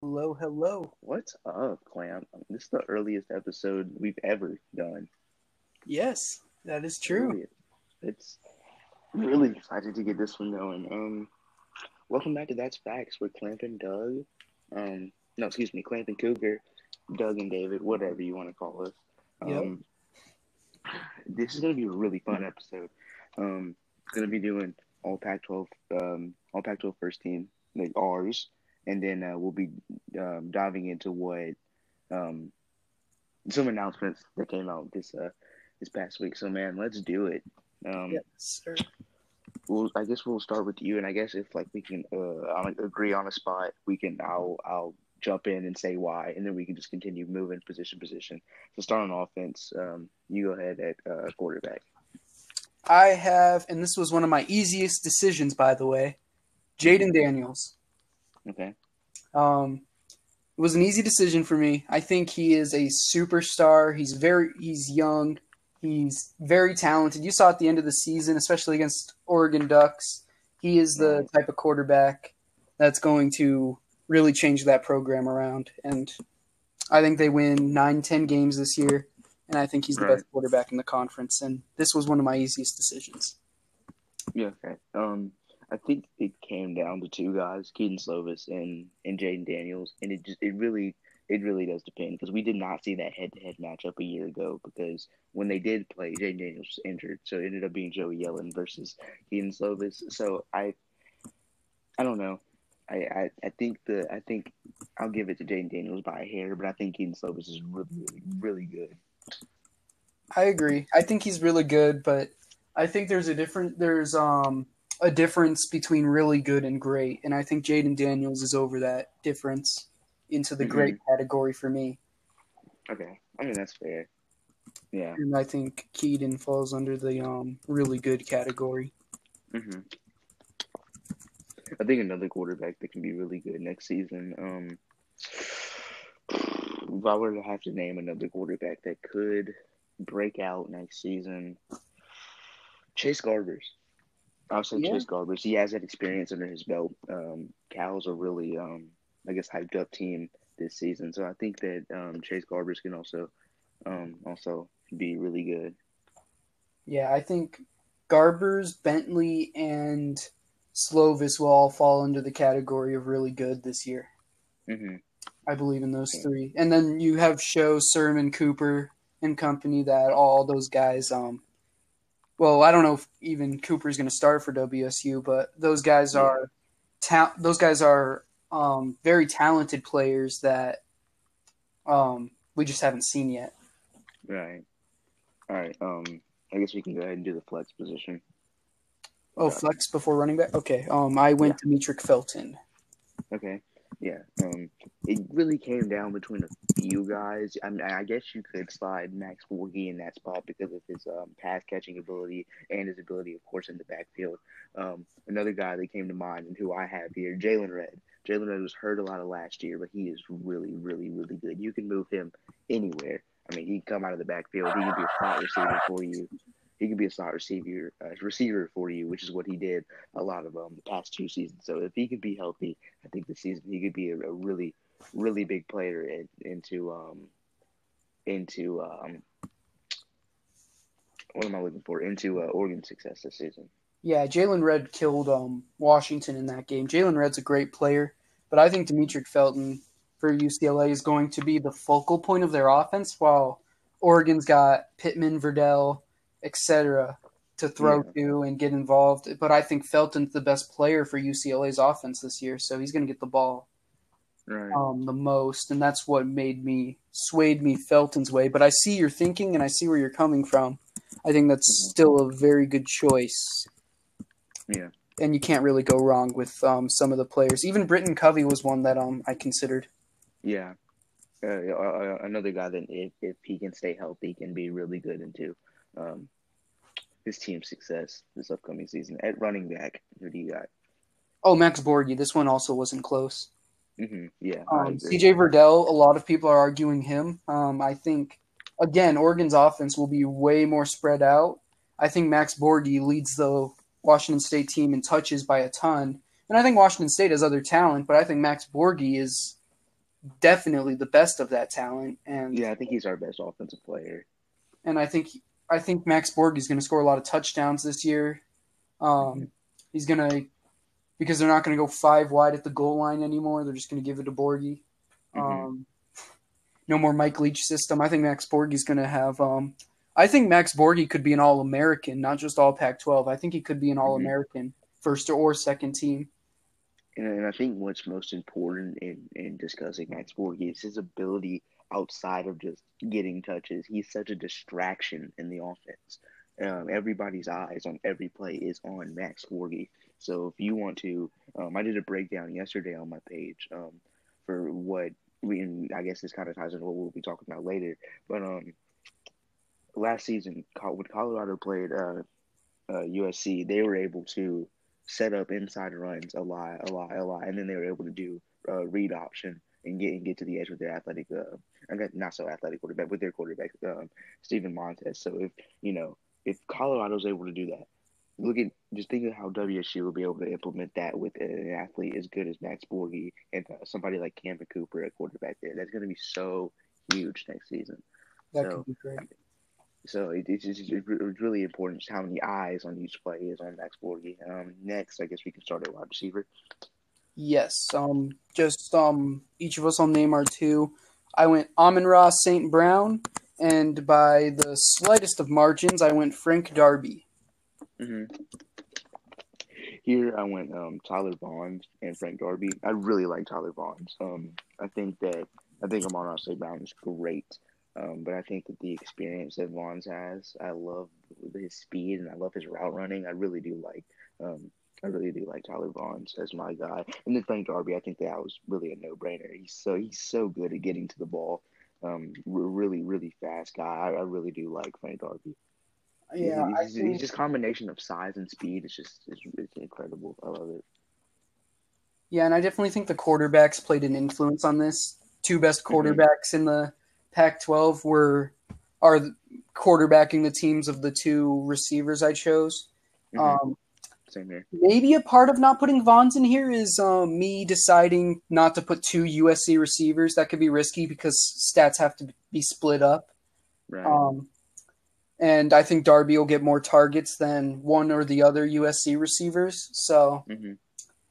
Hello, hello. What's up, Clam? This is the earliest episode we've ever done. Yes, that is true. It's really excited to get this one going. Um, welcome back to That's Facts with Clamp and Doug. Um, no, excuse me, Clamp and Cougar, Doug and David, whatever you want to call us. Um, this is gonna be a really fun episode. Um, gonna be doing all Pac-12, um, all Pac-12 first team, like ours, and then uh, we'll be um, diving into what um, some announcements that came out this uh, this past week. So, man, let's do it. Um, Yes, sir. Well, I guess we'll start with you, and I guess if like we can uh, agree on a spot, we can. I'll I'll jump in and say why, and then we can just continue moving position position. So start on offense. Um, you go ahead at uh, quarterback. I have, and this was one of my easiest decisions, by the way, Jayden Daniels. Okay. Um, it was an easy decision for me. I think he is a superstar. He's very, he's young. He's very talented. You saw at the end of the season, especially against Oregon Ducks, he is the type of quarterback that's going to really change that program around. And I think they win nine, ten games this year. And I think he's the Right. best quarterback in the conference. And this was one of my easiest decisions. Yeah. Okay. Um, I think it came down to two guys, Kedon Slovis and and Jayden Daniels, and it just it really it really does depend because we did not see that head to head matchup a year ago because when they did play, Jayden Daniels was injured, so it ended up being Joey Yellen versus Kedon Slovis. So I I don't know. I, I, I think the I think I'll give it to Jayden Daniels by a hair, but I think Kedon Slovis is really really really good. I agree. I think he's really good, but I think there's a different there's um a difference between really good and great, and I think Jayden Daniels is over that difference into the Mhm. great category for me, Okay, I mean that's fair. Yeah. and I think Kedon falls under the um really good category. hmm I think another quarterback that can be really good next season. Um, if I were to have to name another quarterback that could break out next season, Chase Garbers. I'll say Yeah. Chase Garbers. He has that experience under his belt. Um, Cal's a really, um, I guess, hyped up team this season. So I think that um, Chase Garbers can also, um, also be really good. Yeah, I think Garbers, Bentley, and Slovis will all fall under the category of really good this year. hmm I believe in those three. And then you have Shough, Sermon, Cooper, and company that all those guys. Um, well, I don't know if even Cooper's going to start for WSU, but those guys Yeah. are ta- those guys are um, very talented players that um, we just haven't seen yet. Right. All right. Um, I guess we can go ahead and do the flex position. Oh, Yeah. flex before running back. Okay. Um, I went to Demetric Felton. Okay. Yeah. Um, it really came down between a few guys. I mean, I guess you could slide Max Borghi in that spot because of his um, pass catching ability and his ability, of course, in the backfield. Um, another guy that came to mind and who I have here, Jaylon Redd. Jaylon Redd was hurt a lot of last year, but he is really, really, really good. You can move him anywhere. I mean, he can come out of the backfield. He can be a slot receiver for you. He could be a slot receiver, uh, receiver for you, which is what he did a lot of um, the past two seasons. So if he could be healthy, I think this season he could be a, a really, really big player in, into um into um what am I looking for? Into uh, Oregon success this season. Yeah, Jaylon Redd killed um, Washington in that game. Jaylon Redd's a great player, but I think Demetric Felton for UCLA is going to be the focal point of their offense, while Oregon's got Pittman, Verdell, etc. to throw to and get involved. But I think Felton's the best player for UCLA's offense this year, so he's going to get the ball Right. um, the most, and that's what made me swayed me Felton's way. But I see your thinking, and I see where you're coming from. I think that's still a very good choice. Yeah. and you can't really go wrong with um, some of the players. Even Britton Covey was one that um, I considered. Yeah. Uh, another guy that if, if he can stay healthy can be really good into um, his team's success this upcoming season. At running back, who do you got? Oh, Max Borghi. This one also wasn't close. hmm Yeah. Um. CJ Verdell. A lot of people are arguing him. Um, I think again, Oregon's offense will be way more spread out. I think Max Borghi leads the Washington State team in touches by a ton. And I think Washington State has other talent, but I think Max Borghi is definitely the best of that talent. And Yeah, I think he's our best offensive player. and I think I think Max Borg is going to score a lot of touchdowns this year. Um, he's going to because they're not going to go five wide at the goal line anymore. They're just going to give it to Borghi. Mhm. Um, no more Mike Leach system. I think Max Borghi is going to have. Um, I think Max Borghi could be an All American, not just All Pac-12. I think he could be an All American, first or second team. And, and I think what's most important in, in discussing Max Borghi is his ability outside of just getting touches. He's such a distraction in the offense. Um, everybody's eyes on every play is on Max Borghi. So if you want to, um, I did a breakdown yesterday on my page um, for what we, and I guess this kind of ties into what we'll be talking about later. But um, last season, when Colorado played uh, uh, USC, they were able to set up inside runs a lot, a lot, a lot, and then they were able to do uh, read option and get and get to the edge with their athletic, uh, not so athletic quarterback, with their quarterback, um, Steven Montez. So if you know if Colorado's able to do that, look at just think of how WSU will be able to implement that with an athlete as good as Max Borghi and uh, somebody like Cameron Cooper at quarterback there. That's going to be so huge next season. That So, could be great. So it, it's, just, it's really important just how many eyes on each play is on Max Borghi. Um, next, I guess we can start at wide receiver. Yes. Um. Just um. Each of us will name our two. I went Amon-Ra St. Brown, and by the slightest of margins, I went Frank Darby. hmm Here I went um, Tyler Vaughn and Frank Darby. I really like Tyler Vaughn. Um, I think that I think Amon-Ra St. Brown is great. Um, but I think that the experience that Vaughn has, I love his speed and I love his route running. I really do like, um, I really do like Tyler Vaughn as my guy. And then Frank Darby, I think that was really a no brainer. He's so he's so good at getting to the ball. Um, really really fast guy. I, I really do like Frank Darby. Yeah. He's, he's just combination of size and speed. It's just it's, it's incredible. I love it. yeah, and I definitely think the quarterbacks played an influence on this. Two best Mhm. quarterbacks in the Pac-12 were are quarterbacking the teams of the two receivers I chose. Mhm. Um, Here. maybe a part of not putting Vaughns in here is um, me deciding not to put two USC receivers. That could be risky because stats have to be split up. Right. Um, and I think Darby will get more targets than one or the other USC receivers. So, hmm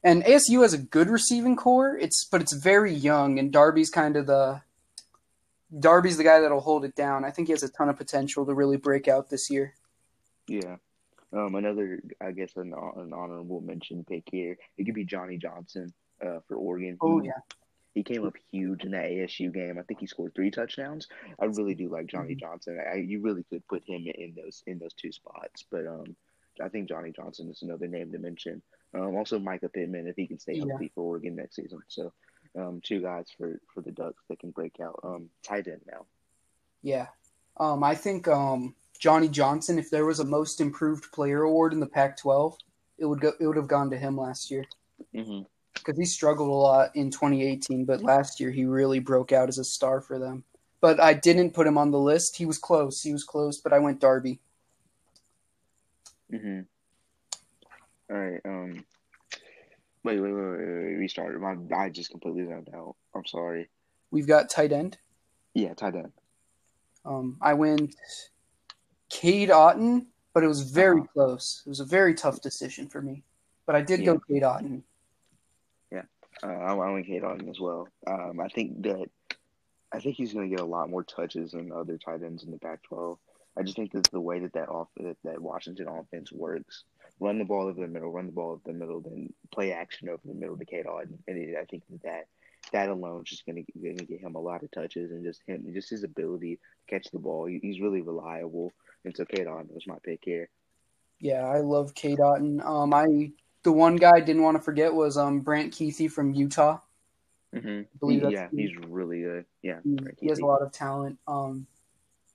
and ASU has a good receiving corps. It's but it's very young, and Darby's kind of the Darby's the guy that'll hold it down. I think he has a ton of potential to really break out this year. Yeah. Um, another, I guess, an, an honorable mention pick here. It could be Johnny Johnson uh, for Oregon. Oh He- yeah, He came up huge in that ASU game. I think he scored three touchdowns. I really do like Johnny Mm-hmm. Johnson. I, you really could put him in those in those two spots. But um, I think Johnny Johnson is another name to mention. Um, also Mycah Pittman if he can stay Yeah. healthy for Oregon next season. So, um, two guys for for the Ducks that can break out. Um, tight end now. yeah. Um, I think um, Johnny Johnson, if there was a Most Improved Player award in the Pac-12, it would go. It would have gone to him last year. Mm-hmm. because he struggled a lot in 2018, but last year he really broke out as a star for them. But I didn't put him on the list. He was close. He was close, but I went Darby. Mm-hmm. All right. Um. Wait, wait, wait, wait, wait. Restart. My, I just completely zoned out. I'm sorry. We've got tight end. Yeah, tight end. Um, I went Cade Otton, but it was very Uh-huh. close. It was a very tough decision for me. But I did go Cade Otton. Yeah, uh, I, I went Cade Otton as well. Um, I think that I think he's going to get a lot more touches than other tight ends in the Pac-12. I just think that the way that that off that, that Washington offense works, run the ball over the middle, run the ball over the middle, then play action over the middle to Cade Otton, and it, I think that that, that alone is just going to going to get him a lot of touches and just him just his ability to catch the ball. He, he's really reliable, and so Cade Otton was my pick here. Yeah, I love Cade Otton. Um, I the one guy I didn't want to forget was um Brant Kuithe from Utah. Mm-hmm. believe that's yeah, he's really good. Yeah, He, he has a lot of talent. Um,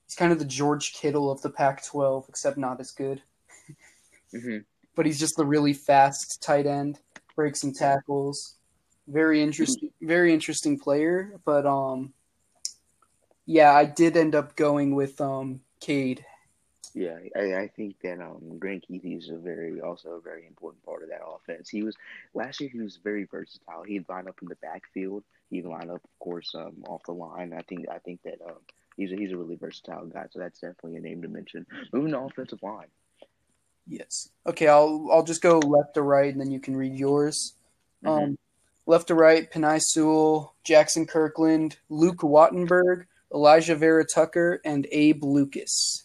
he's kind of the George Kittle of the Pac-12, except not as good. Mhm. But he's just the really fast tight end, breaks some tackles. Very interesting, very interesting player. But um, yeah, I did end up going with um Cade. Yeah, I, I think that um Brant Kuithe is a very also a very important part of that offense. He was last year he was very versatile. He'd line up in the backfield. can line up, of course, um, off the line. I think I think that um, he's a, he's a really versatile guy, so that's definitely a name to mention. Moving to offensive line. Yes. Okay, I'll I'll just go left to right, and then you can read yours. Mhm. Um, left to right: Penei Sewell, Jaxson Kirkland, Luke Wattenberg, Alijah Vera-Tucker, and Abe Lucas.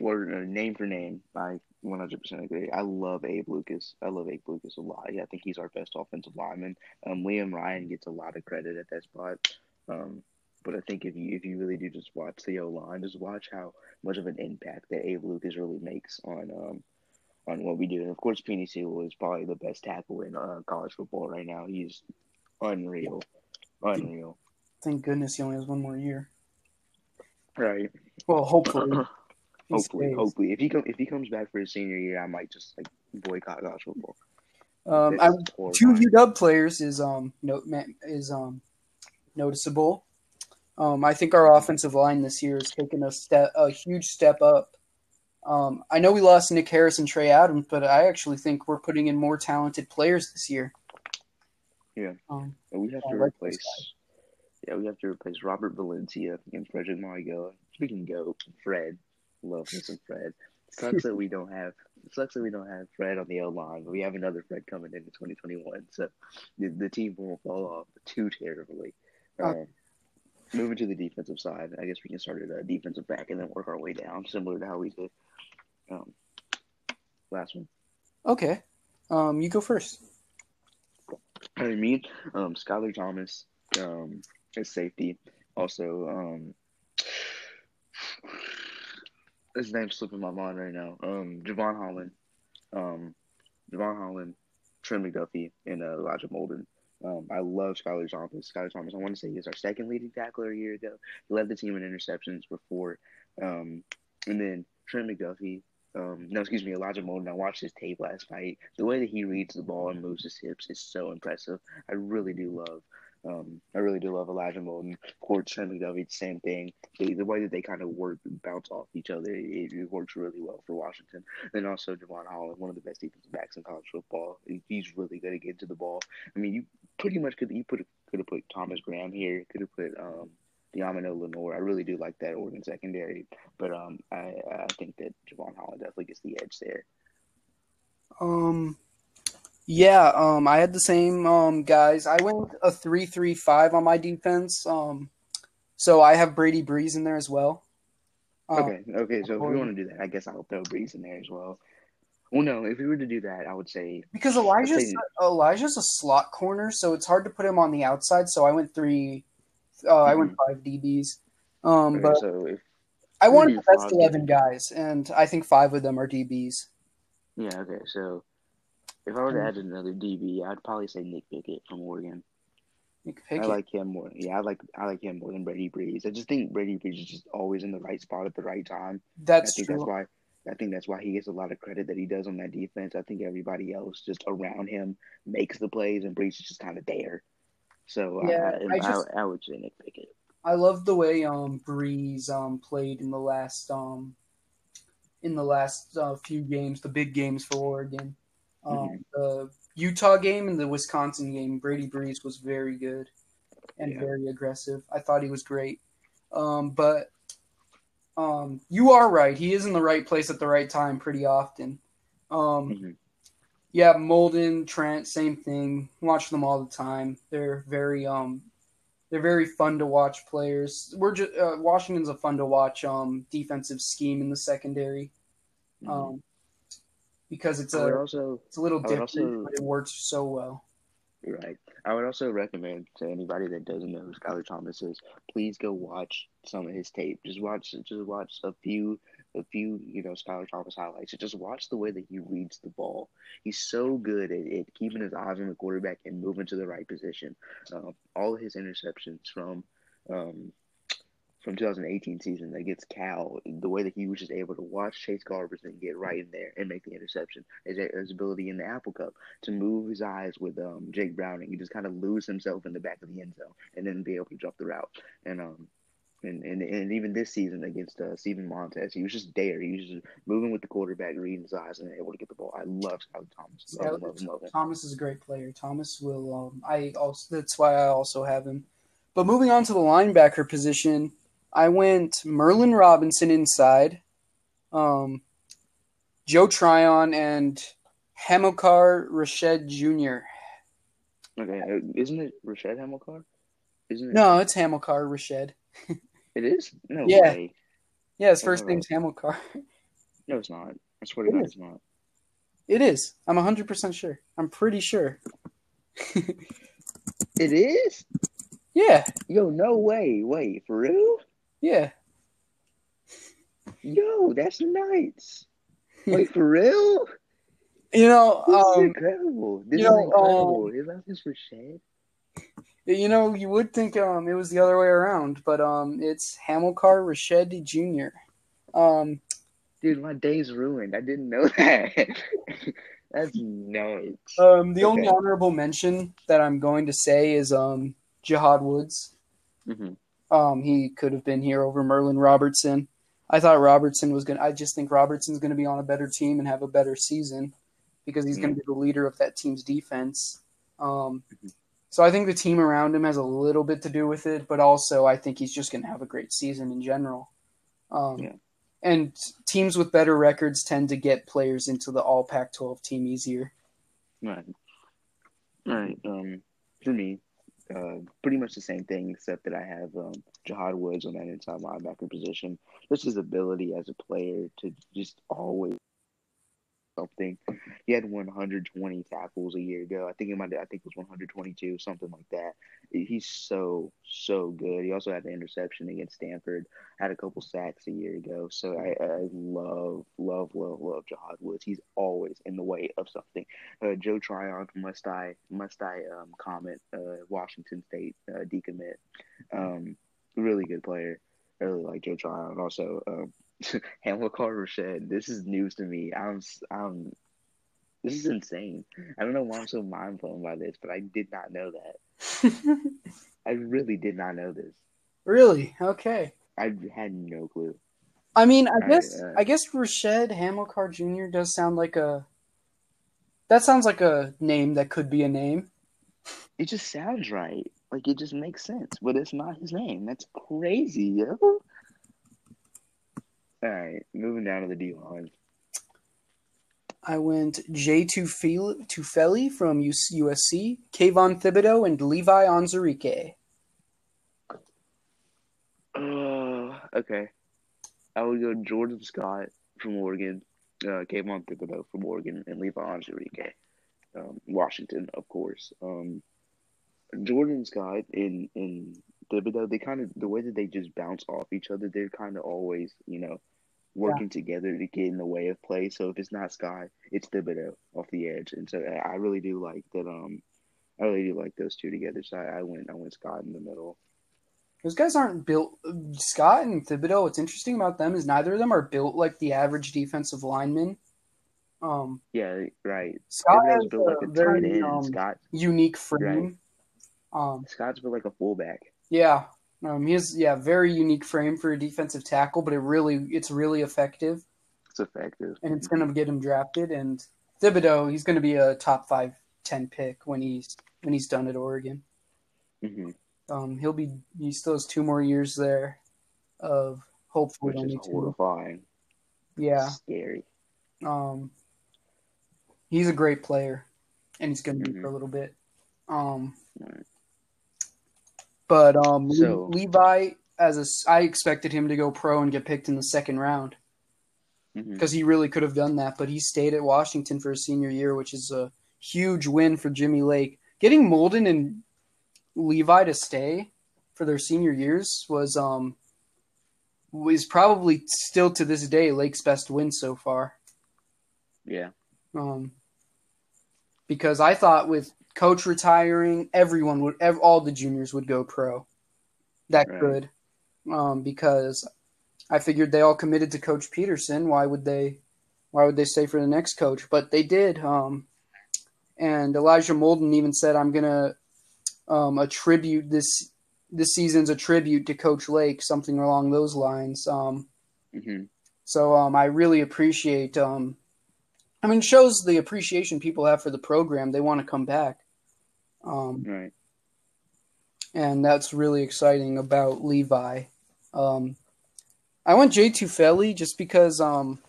Or uh, name for name, I 100% agree. I love Abe Lucas. I love Abe Lucas a lot. Yeah, I think he's our best offensive lineman. Um, Liam Ryan gets a lot of credit at that spot. Um, but I think if you if you really do just watch the O line, just watch how much of an impact that Abe Lucas really makes on um on what we do. And of course, Penei Sewell is probably the best tackle in uh, college football right now. He's unreal, unreal. Thank goodness he only has one more year. Right. Well, hopefully. hopefully, stays. hopefully, if he come if he comes back for his senior year, I might just like boycott college football. Um, I, two. UW players is um no, is um noticeable. Um, I think our offensive line this year has taken a step a huge step up. Um, I know we lost Nick Harris and Trey Adams, but I actually think we're putting in more talented players this year. Yeah. Um, And we have to like replace. Yeah, we have to replace Robert Valencia and Frederick Margot. Speaking of Fred, love me some Fred. Sucks that we don't have. Sucks that we don't have Fred on the L line, but we have another Fred coming in in 2021. So the, the team won't fall off too terribly. Uh, Um, moving to the defensive side, I guess we can start at uh, defensive back and then work our way down, similar to how we did. Um, last one. okay, um, you go first. I mean, um, Skyler Thomas, um, as safety. Also, um, his name's slipping my mind right now. Um, Jevon Holland, um, Jevon Holland, Trent McDuffie, and uh, Elijah Molden. Um, I love Skyler Thomas. Skyler Thomas, I want to say he was our second leading tackler a year ago. He led the team in interceptions before. Um, and then Trent McDuffie, um, no, excuse me, Elijah Molden. I watched his tape last night. The way that he reads the ball and moves his hips is so impressive. I really do love. Um, I really do love Elijah Molden. Trent McDuffie, same thing. The, the way that they kind of work bounce off each other, it, it works really well for Washington. And also Jevon Holland, one of the best defensive backs in college football. He's really good at getting to the ball. I mean, you pretty much could you put could have put Thomas Graham here. Could have put um, Deommodore Lenoir. I really do like that Oregon secondary, but um, I I think that Jevon Holland definitely gets the edge there. Um, yeah, um, I had the same um guys. I went a three-three-five on my defense. Um, so I have Brady Breeze in there as well. Um, Okay, okay. So if we want to do that, I guess I'll throw Breeze in there as well. Well, no, if we were to do that, I would say Because Elijah's say- Elijah's a slot corner, so it's hard to put him on the outside. So I went three. Uh, I went five DBs. Um, okay, but so if I wanted the best eleven guys, and I think five of them are DBs. yeah, okay. So if I were to add another DB, I'd probably say Nick Pickett from Oregon. Nick I like him more. Yeah, I like I like him more than Brady Breeze. I just think Brady Breeze is just always in the right spot at the right time. That's I think true. that's why I think that's why he gets a lot of credit that he does on that defense. I think everybody else just around him makes the plays, and Breeze is just kind of there. So Yeah, I, I I, just- I, would say Nick Pickett. I love the way um Breeze um played in the last um in the last uh, few games, the big games for Oregon. Um, Mhm. The Utah game and the Wisconsin game, Brady Breeze was very good and Yeah. very aggressive. I thought he was great. Um, but um, you are right. He is in the right place at the right time pretty often. Um, Mhm. yeah, Molden, Trent, same thing. Watch them all the time. They're very um they're very fun to watch players. We're just uh, Washington's a fun to watch um defensive scheme in the secondary. Mhm. Because it's a also it's a little different, also- but it works so well. Right. I would also recommend to anybody that doesn't know who Skyler Thomas is, please go watch some of his tape. Just watch just watch a few a few, you know, Skyler Thomas highlights. Just watch the way that he reads the ball. He's so good at, at keeping his eyes on the quarterback and moving to the right position. Um, all of his interceptions from um, from 2018 season against Cal, the way that he was just able to watch Chase Garbers and get right in there and make the interception, his, his ability in the Apple Cup to move his eyes with um, Jake Browning. He just kind of lose himself in the back of the end zone and then be able to drop the route. And um, And, and and even this season against uh, Steven Montez, he was just there. He was just moving with the quarterback, reading his eyes, and able to get the ball. I love Skyler Thomas. Love, love, love him. Thomas is a great player. Thomas will. Um, I also that's why I also have him. But moving on to the linebacker position, I went Merlin Robertson inside, um, Joe Tryon, and Hamilcar Rashed Jr. Okay, uh, isn't it Rashed Hamilcar? Isn't it? No, it's Hamilcar Rashed. It is? No Yeah. way. Yeah, his first Oh. name's Hamilcar. No, it's not. I swear to God, it's not. It is. I'm 100% sure. I'm pretty sure. It is? Yeah, Yo, no way. Wait, for real? Yeah. Yo, that's nice. Wait, for real? You know, This is um, incredible. This you is know, incredible. His last name's Rashed. you know, you would think um it was the other way around, but um it's Hamilcar Rashed Jr. Um Dude, my day's ruined. I didn't know that. That's nuts. um the only honorable mention that I'm going to say is um Jahad Woods. hmm Um he could have been here over Merlin Robertson. I thought Robertson was going to I just think Robertson's going to be on a better team and have a better season because he's going to be the leader of that team's defense. Um so I think the team around him has a little bit to do with it, but also I think he's just going to have a great season in general. Um Yeah. and teams with better records tend to get players into the all Pac-12 team easier. Right. Right. Um, for me, uh, pretty much the same thing, except that I have um, Jahad Woods on that inside linebacker position. Just his ability as a player to just always something. He had 120 tackles a year ago. I think it might. I think it was 122, something like that. He's so so good. He also had the interception against Stanford. Had a couple sacks a year ago. So I, I love love love love Jahad Woods. He's always in the way of something. Uh, Joe Tryon, must I must I um, comment? Uh, Washington State uh, decommit. Um, really good player. I really like Joe Tryon. Also, um, Hamilcar Rashed. This is news to me. I'm I'm. This is insane. I don't know why I'm so mind blown by this, but I did not know that. I really did not know this. really? Okay. I had no clue. I mean, I I, guess uh, I guess Rashed Hamilcar Jr. does sound like a that sounds like a name that could be a name. It just sounds right. Like it just makes sense, but it's not his name. That's crazy, yo. All right, moving down to the D line. I went J. Tufele from USC, Kayvon Thibodeaux, and Levi Onwuzurike. Uh, okay. I would go Jordan Scott from Oregon, uh, Kayvon Thibodeaux from Oregon, and Levi Onwuzurike, um, Washington, of course. Um, Jordan Scott in and Thibodeaux, they kind of the way that they just bounce off each other, they're kind of always, you know, working together to get in the way of play. So if it's not Scott, it's Thibodeaux off the edge, and so I I really do like that. Um, I really do like those two together. So I, I went I went Scott in the middle. Those guys aren't built. Scott and Thibodeaux. What's interesting about them is neither of them are built like the average defensive lineman. Um, Yeah, right. Scott Thibodeaux's has built like a a tight very end. um, Scott unique frame. Um, Scott's built like a fullback. Yeah, um, he has yeah very unique frame for a defensive tackle, but it really it's really effective, It's effective. and it's going to get him drafted. And Thibodeaux, he's going to be a top five ten pick when he's when he's done at Oregon. hmm Um, he'll be he still has two more years there, of hopefully Which is only two. horrifying. Yeah, Scary. um, he's a great player, and he's going to be Mhm. for a little bit. Um, Right. But um, So- Levi, as a I expected him to go pro and get picked in the second round. because he really could have done that. But he stayed at Washington for his senior year, which is a huge win for Jimmy Lake. Getting Molden and Levi to stay for their senior years was um was probably still to this day Lake's best win so far. Yeah. Um, because I thought with coach retiring, everyone would, ev- all the juniors would go pro. That Right. good, um, because I figured they all committed to Coach Petersen. Why would they? Why would they stay for the next coach? But they did. Um, and Elijah Molden even said, "I'm gonna um, attribute this this season's a tribute to Coach Lake, something along those lines. Um, hmm so um, I really appreciate. Um, I mean, shows the appreciation people have for the program. They want to come back, um, Right. and that's really exciting about Levi. Um, I went J Tufele just because um,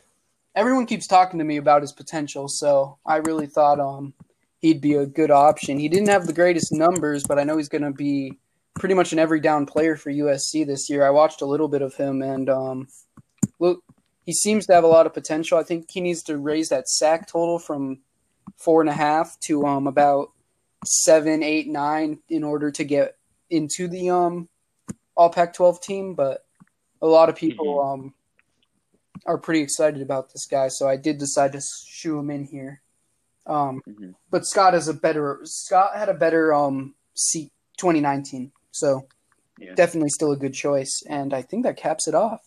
everyone keeps talking to me about his potential. So I really thought um, he'd be a good option. He didn't have the greatest numbers, but I know he's going to be pretty much an every down player for USC this year. I watched a little bit of him, and um, look, he seems to have a lot of potential. I think he needs to raise that sack total from four and a half to um, about seven, eight, nine in order to get into the um, All Pac-12 team. But a lot of people um, are pretty excited about this guy, so I did decide to shoe him in here. Um, hmm but Scott has a better Scott had a better um seat 2019, so Yeah. definitely still a good choice, and I think that caps it off.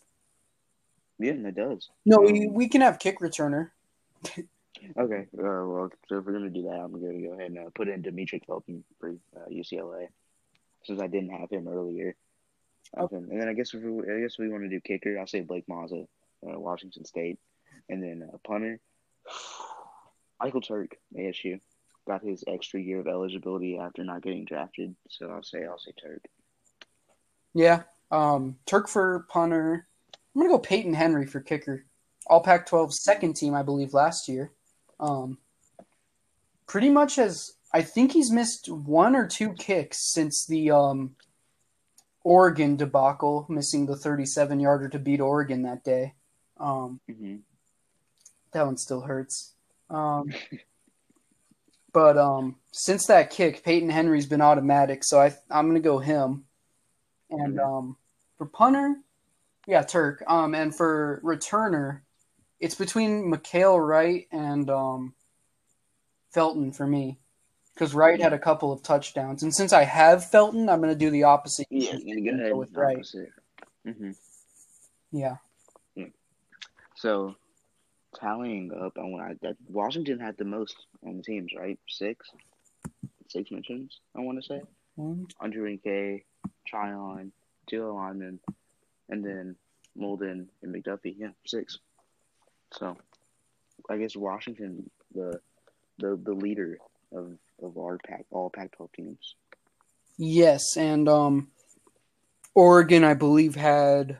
Yeah, it does. No, Um, we, we can have kick returner. Okay. Uh, well, so if we're gonna do that, I'm gonna go ahead and uh, put in Demetric Felton for uh, UCLA, since I didn't have him earlier. Okay. And then I guess if we, I guess we want to do kicker, I'll say Blake Mazza, uh, Washington State, and then uh, punter, Michael Turk, ASU, got his extra year of eligibility after not getting drafted, so I'll say I'll say Turk. Yeah, um, Turk for punter. I'm gonna go Peyton Henry for kicker. All Pac-12 second team, I believe, last year. Um, pretty much as I think he's missed one or two kicks since the um, Oregon debacle, missing the 37 yarder to beat Oregon that day. Um, hmm that one still hurts. Um, but um, since that kick, Peyton Henry's been automatic, so I I'm gonna go him. And Mhm. um, for punter, yeah, Turk. Um, and for returner, it's between Mikhail Wright and um, Felton for me, because Wright had a couple of touchdowns, and since I have Felton, I'm gonna do the opposite. Yeah, you're gonna go ahead with Wright. opposite. hmm Yeah. So, tallying up I that Washington had the most on the teams, right? Six, six mentions. I want to say One, Andre K, Tryon, two linemen, and then Molden and McDuffie. Yeah, six. So, I guess Washington, the the the leader of of our pack, all Pac-12 teams. Yes, and um, Oregon, I believe, had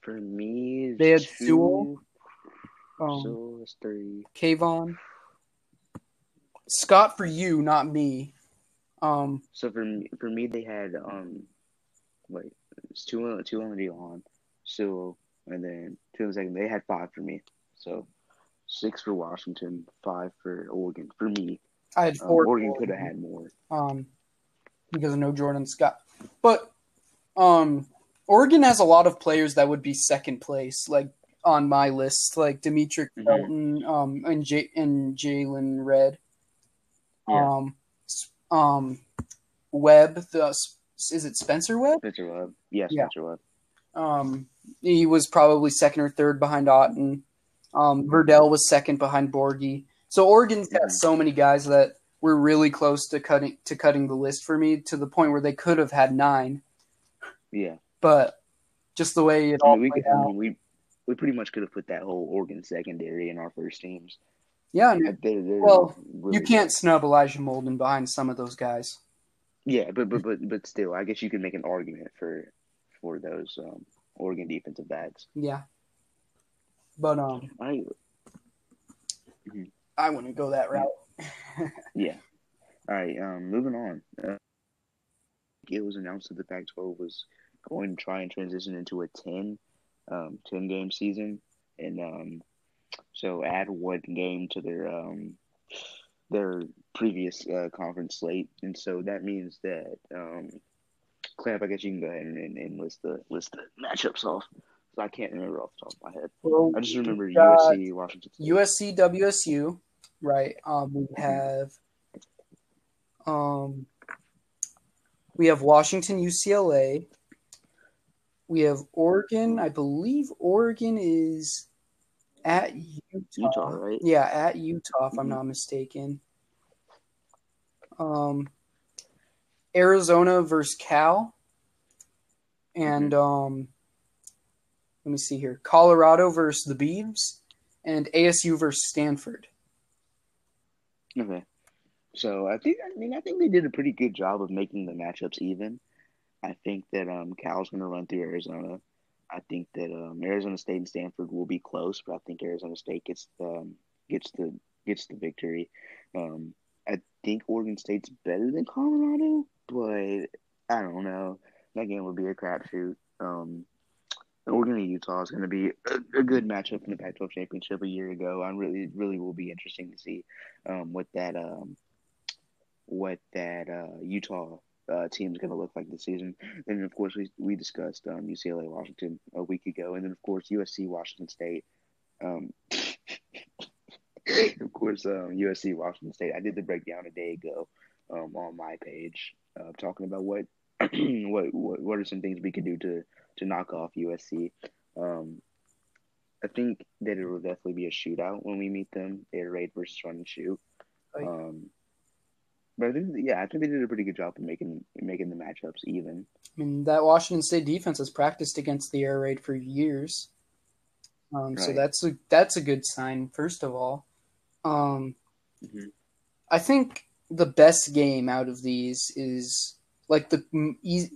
For me, They had two, Sewell, um, so it's three. Kayvon. Scott for you, not me. Um, So for me, for me, they had um, wait, it's two on two on the line, Sewell, and then two in the second. They had five for me. So six for Washington, five for Oregon. For me, I had um, four. Oregon could have had more. um, because of no Jordan Scott. But um, Oregon has a lot of players that would be second place, like on my list, like Demetric Mhm. Felton, um, and J- and Jaylon Redd. Yeah. Um, um, Webb. The is it Spencer Webb? Spencer Webb, yes, Yeah. Spencer Webb. Um, he was probably second or third behind Otton. Um, Verdell was second behind Borghi. So Oregon's got so many guys that were really close to cutting to cutting the list for me to the point where they could have had nine, Yeah, but just the way it I all we could, I mean, we we pretty much could have put that whole Oregon secondary in our first teams. Yeah, and They're, they're Well, really you can't snub Elijah Molden behind some of those guys. Yeah, but but but but still, I guess you can make an argument for for those um, Oregon defensive backs. Yeah, but um, I I wouldn't go that route. yeah. All right. Um, moving on. Uh, it was announced that the Pac-12 was going to try and transition into a 10, um, 10 game season, and um, so add one game to their um their previous uh, conference slate, and so that means that um, Clamp, I guess you can go ahead and, and, and list the list the matchups off. So I can't remember off the top of my head. Well, I just remember USC, Washington State. USC, WSU, right? Um, we have, um, we have Washington, UCLA. We have Oregon. I believe Oregon is at Utah. Utah, right? Yeah, at Utah, if I'm Mhm. not mistaken. Um, Arizona versus Cal, and um, let me see here: Colorado versus the Beavs, and ASU versus Stanford. Okay. So I think I mean I think they did a pretty good job of making the matchups even. I think that um Cal's gonna run through Arizona. I think that um, Arizona State and Stanford will be close, but I think Arizona State gets um gets the gets the victory. Um, I think Oregon State's better than Colorado, but I don't know. That game would be a crapshoot. Um, Oregon and Utah is going to be a, a, good matchup in the Pac-12 championship a year ago. I really, really will be interesting to see um, what that um, what that uh, Utah uh, team is going to look like this season. And of course, we we discussed um, UCLA Washington a week ago, and then of course USC Washington State. Um, of course, um, USC Washington State. I did the breakdown a day ago um, on my page, uh, talking about what, what what what are some things we could do to to knock off USC. Um, I think that it will definitely be a shootout when we meet them. Air raid versus run and shoot. Um, but I think, yeah, I think they did a pretty good job of making making the matchups even. I mean, that Washington State defense has practiced against the air raid for years, um, right. so that's a that's a good sign. First of all, um, mm-hmm. I think the best game out of these is like the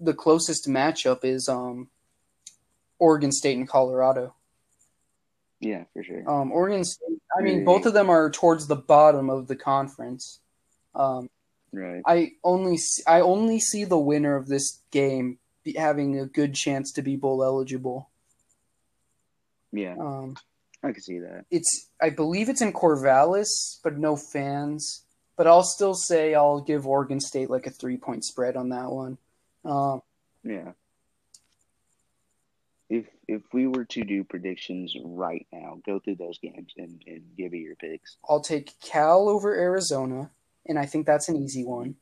the closest matchup is um, Oregon State and Colorado. Yeah, for sure. Um, Oregon State. I mean, both of them are towards the bottom of the conference. Um, right. I only see, I only see the winner of this game having a good chance to be bowl eligible. Yeah. Um, I can see that. It's I believe it's in Corvallis, but no fans. But I'll still say I'll give Oregon State like a three point spread on that one. Um, yeah if if we were to do predictions right now, go through those games and, and give me your picks. I'll take Cal over Arizona, and I think that's an easy one.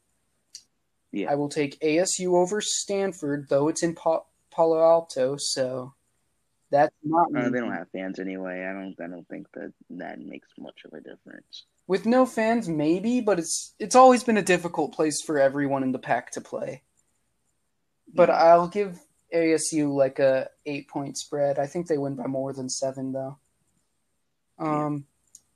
Yeah. I will take ASU over Stanford, though it's in pa- Palo Alto, so that's not. Uh, they don't have fans anyway. I don't. I don't think that that makes much of a difference. With no fans, maybe, but it's it's always been a difficult place for everyone in the pack to play. But yeah. I'll give ASU like a eight point spread. I think they win by more than seven though. Um,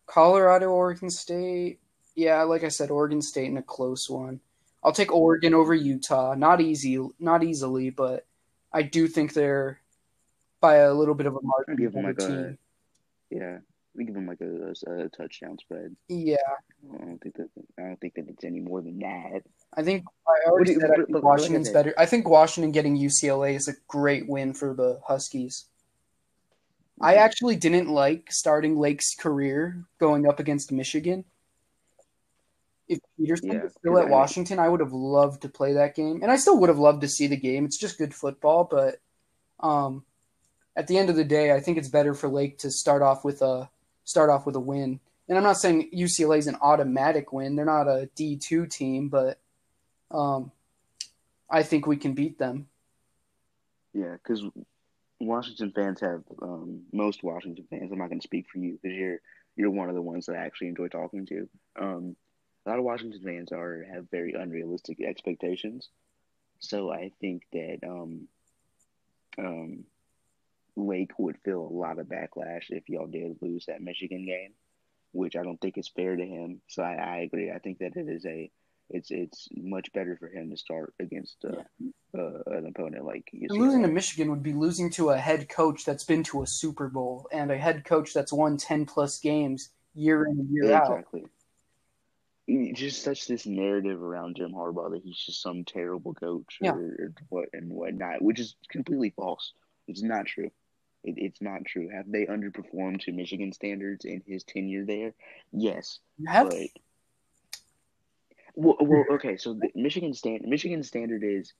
Colorado, Oregon State. Yeah, like I said, Oregon State in a close one. I'll take Oregon over Utah. Not easy, not easily, but I do think they're by a little bit of a margin. Give them like a, yeah, we give them like a, a, touchdown spread. Yeah, I don't think that I don't think that it's any more than that. I think I already said I think Washington's better. I think Washington getting UCLA is a great win for the Huskies. I mm-hmm. actually didn't like starting Lake's career going up against Michigan. If Petersen yeah, was still at Washington, I would have loved to play that game, and I still would have loved to see the game. It's just good football, but um, at the end of the day, I think it's better for Lake to start off with a start off with a win. And I'm not saying UCLA is an automatic win; they're not a D two team, but um, I think we can beat them. Yeah, because Washington fans have um, most Washington fans. I'm not going to speak for you because you're you're one of the ones that I actually enjoy talking to. Um, a lot of Washington fans are have very unrealistic expectations, so I think that um, um, Lake would feel a lot of backlash if y'all did lose that Michigan game, which I don't think is fair to him. So I, I agree. I think that it is a it's it's much better for him to start against uh, yeah. uh, an opponent like losing to Michigan would be losing to a head coach that's been to a Super Bowl and a head coach that's won ten plus games year in and year yeah, out. Exactly. Just such this narrative around Jim Harbaugh that he's just some terrible coach or, or what and whatnot, which is completely false. It's not true. It, it's not true. Have they underperformed to Michigan standards in his tenure there? Yes. Have but well, well, okay. So the Michigan stand Michigan standard is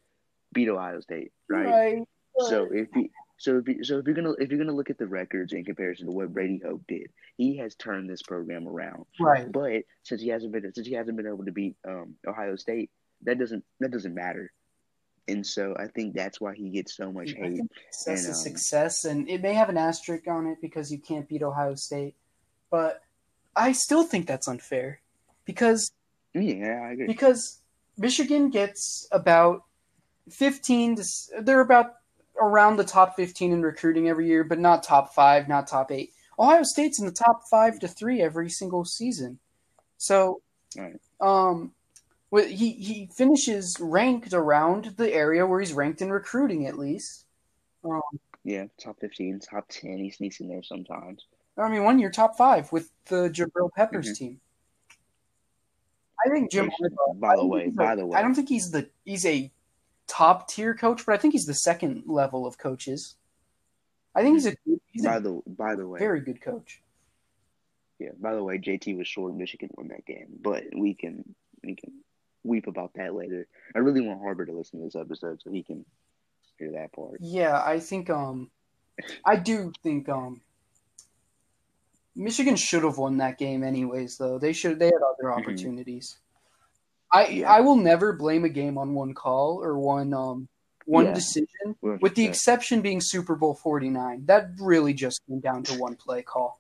beat Ohio State, right? Right. So if you, so if you, so if you're gonna if you're gonna look at the records in comparison to what Brady Hoke did, he has turned this program around. Right. But since he hasn't been since he hasn't been able to beat um, Ohio State, that doesn't that doesn't matter. And so I think that's why he gets so much hate. Success and, um, success, and it may have an asterisk on it because you can't beat Ohio State, but I still think that's unfair because yeah, I agree. Because Michigan gets about 15 to they're about around the top 15 in recruiting every year, but not top 5, not top 8. Ohio State's in the top 5 to 3 every single season. So Right. um well, he he finishes ranked around the area where he's ranked in recruiting at least. Um, Yeah, top fifteen, top ten. He sneaks in there sometimes. I mean, one year top five with the Jabril Peppers Mhm. team. I think Jim. By the way, by a- the way, I don't think he's the he's a top tier coach, but I think he's the second level of coaches. I think he's a he's by a the by the way, very good coach. yeah. By the way, JT was short. Michigan won that game, but we can we can weep about that later. I really want Harbaugh to listen to this episode so he can hear that part. Yeah, I think um, I do think um, Michigan should have won that game anyways. Though they should they had other Mhm. opportunities. I Yeah. I will never blame a game on one call or one um one Yeah. decision. With the exception being Super Bowl 49. That really just came down to one play call.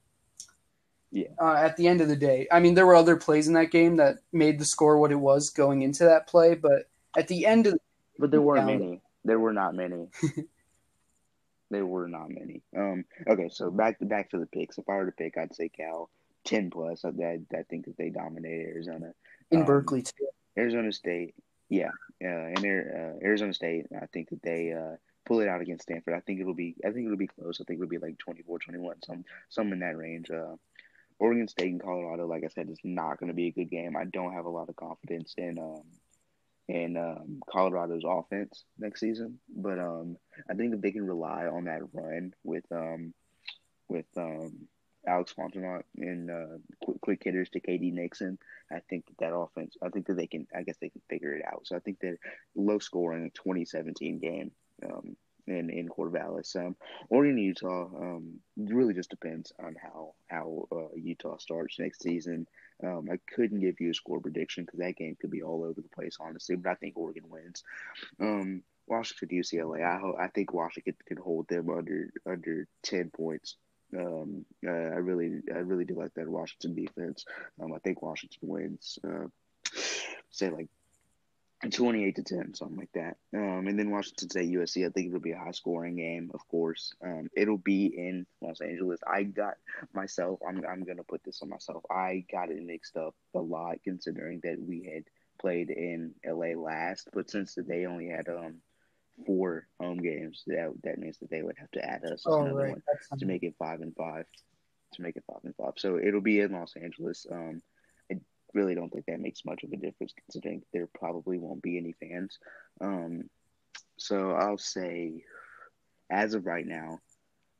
Yeah. Uh, at the end of the day, I mean, there were other plays in that game that made the score what it was going into that play, but at the end of the, But there weren't many. There were not many. there were not many. Um. Okay, so back to back to the picks. If I were to pick, I'd say Cal ten plus. I, I, I think that they dominate Arizona. in Um, Berkeley too. Arizona State, yeah, uh, and uh, Arizona State. I think that they uh, pull it out against Stanford. I think it'll be. I think it'll be close. I think it'll be like 24-21, some some in that range. Uh, Oregon State and Colorado, like I said, is not going to be a good game. I don't have a lot of confidence in um, in um, Colorado's offense next season, but um, I think that they can rely on that run with um, with um, Alex Fontenot and uh, quick, quick hitters to KD Nixon. I think that that offense. I think that they can. I guess they can figure it out. So I think that low scoring 2017 game. Um, in in Corvallis, um, Oregon and Utah, um, really just depends on how how uh, Utah starts next season. Um, I couldn't give you a score prediction because that game could be all over the place, honestly. But I think Oregon wins. Um, Washington, UCLA. I ho- I think Washington can hold them under under ten points. Um, uh, I really I really do like that Washington defense. Um, I think Washington wins. Uh, say like. 28 to 10, something like that. Um, and then Washington State, USC, I think it'll be a high scoring game, of course. Um, it'll be in Los Angeles. I got myself, I'm, I'm going to put this on myself. I got it mixed up a lot considering that we had played in LA last, but since they only had um four home games, that that means that they would have to add us Oh another right, one to make it five and five. To make it five and five, so it'll be in Los Angeles. Um, really don't think that makes much of a difference considering there probably won't be any fans. Um, so I'll say, as of right now,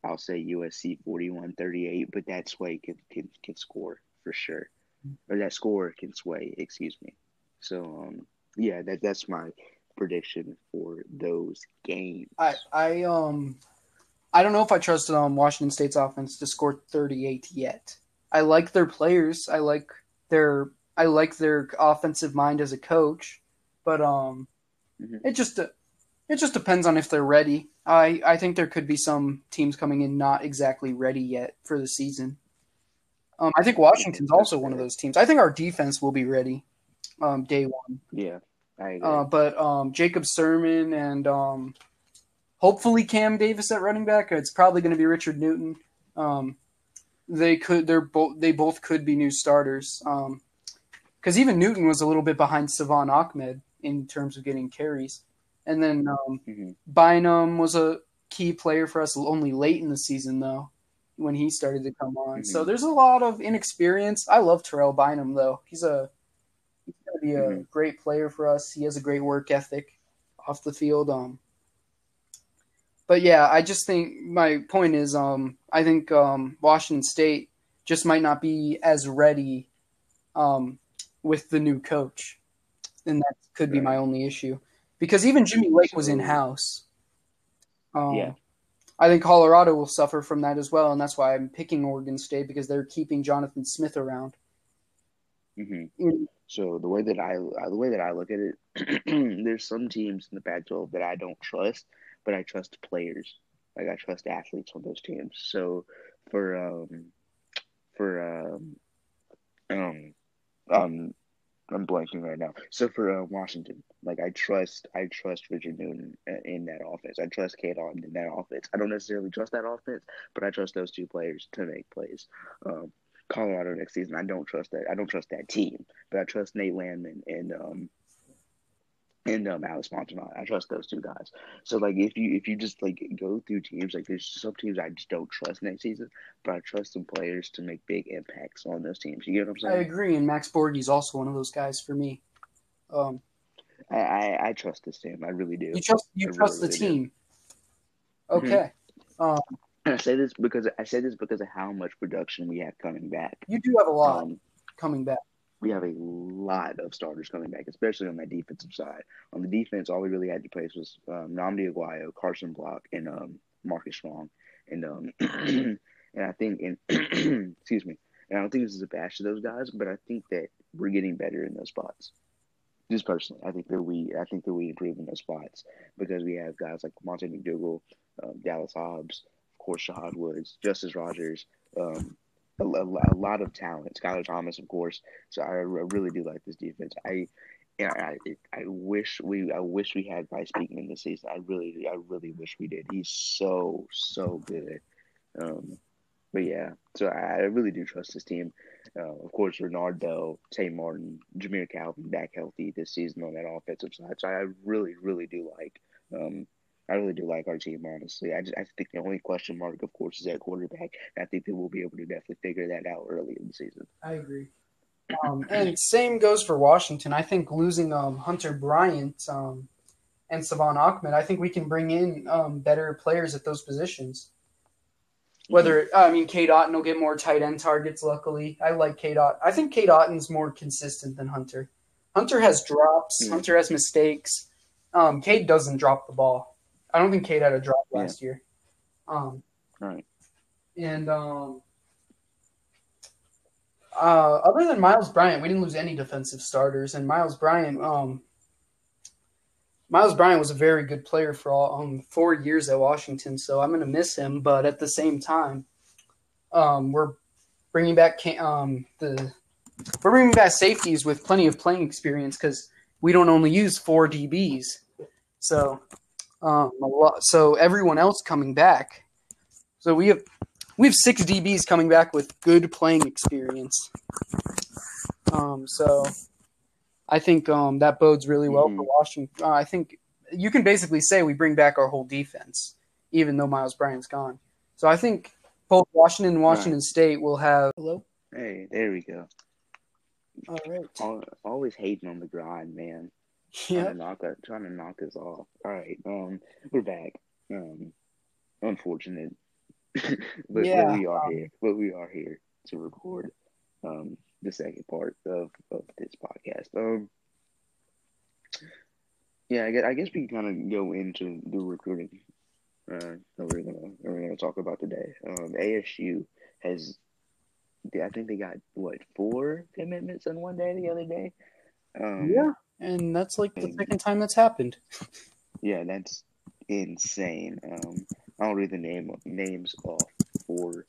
I'll say USC 41-38, but that sway can, can can score for sure, or that score can sway. Excuse me. So um, yeah, that that's my prediction for those games. I I um I don't know if I trust um Washington State's offense to score 38 yet. I like their players. I like their I like their offensive mind as a coach, but um Mhm. it just it just depends on if they're ready. I I think there could be some teams coming in not exactly ready yet for the season. Um, I think Washington's also one of those teams. I think our defense will be ready um, day one. Yeah, I agree. Uh, but um, Jacob Sirmon and um, hopefully Cam Davis at running back. It's probably going to be Richard Newton. Um, they could. They're both. They both could be new starters. Because even Newton was a little bit behind Salvon Ahmed in terms of getting carries, and then um, Mhm. Bynum was a key player for us only late in the season though when he started to come on. So Mhm. there's a lot of inexperience. I love Terrell Bynum though. He's a he's gonna be a Mhm. great player for us. He has a great work ethic off the field. Um but yeah, I just think my point is um I think um Washington State just might not be as ready um with the new coach. And that could be my only issue. Because even Jimmy Lake was in house. Um, Yeah. I think Colorado will suffer from that as well, and that's why I'm picking Oregon State because they're keeping Jonathan Smith around. hmm Mm, So the way that I the way that I look at it, there's some teams in the Pac-12 that I don't trust, but I trust players. Like I trust athletes on those teams. So for um for um um um I'm blanking right now. So for uh, Washington, like I trust, I trust Richard Newton in that offense. I trust Cade Otton in that offense. I don't necessarily trust that offense, but I trust those two players to make plays. Um, Colorado next season, I don't trust that. I don't trust that team, but I trust Nate Landman and um, and um, Alex Fontenot. I trust those two guys. So like if you if you just like go through teams, like there's some teams I just don't trust next season, but I trust some players to make big impacts on those teams. You get what I'm saying? I agree, and Max Borghi is also one of those guys for me. Um, I, I, I trust this team. I really do. You trust you I trust really, the really do. team. Okay. Um, And I say this because I say this because of how much production we have coming back. you do have a lot Um, coming back. We have a lot of starters coming back, especially on that defensive side. On the defense, all we really had to place was um, Namdi Aguayo, Carson Block, and um, Marcus Strong. And um, and I think, and excuse me, and I don't think this is a bash to those guys, but I think that we're getting better in those spots. Just personally, I think that we, I think that we improve in those spots because we have guys like Monte McDougal, um, Dallas Hobbs, of course, Jahad Woods, Justice Rogers, um, a, a, lot of talent. Skyler Thomas, of course. So I, really do like this defense. I, I, I wish we, I wish we had Bryce Beekman this season. I really, I really wish we did. He's so, so good. Um, but yeah, so I, I really do trust this team. Uh, of course, Renard Bell, Tay Martin, Jamire Calvin back healthy this season on that offensive side. So I really, really do like. Um, I really do like our team, honestly. I just I think the only question mark, of course, is at quarterback. I think that we'll be able to definitely figure that out early in the season. I agree. Um, and same goes for Washington. I think losing um, Hunter Bryant um, and Salvon Ahmed, I think we can bring in um, better players at those positions. Whether I mean, Cade Otton will get more tight end targets. Luckily, I like Cade Otton. I think Cade Otton's more consistent than Hunter. Hunter has drops. Mhm. Hunter has mistakes. Um, Cade doesn't drop the ball. I don't think Cade had a drop Yeah. last year. Um, Right. and um, uh, other than Myles Bryant, we didn't lose any defensive starters. And Myles Bryant, um, Myles Bryant was a very good player for all um, four years at Washington. So I'm going to miss him. But at the same time, um, we're bringing back um, the we're bringing back safeties with plenty of playing experience because we don't only use four DBs. So, um, a lot, so everyone else coming back. So we have we have six DBs coming back with good playing experience. Um, so I think um, that bodes really well for Mhm. Washington. Uh, I think you can basically say we bring back our whole defense, even though Myles Bryant's gone. So I think both Washington and Washington State will have. Hello. Hey, there we go. All right. Al- Always hating on the grind, man. Trying to knock us, trying to knock us off. All right, um, we're back. Um, unfortunate, but, Yeah, but we are here. But we are here to record um the second part of of this podcast. Um, yeah, I guess, I guess we can kind of go into the recruiting uh, that we're gonna we're gonna talk about today. Um, ASU has, I think they got what four commitments in one day the other day. Um, Yeah. And that's like the second time that's happened. Yeah, that's insane. Um, I'll read the name names off for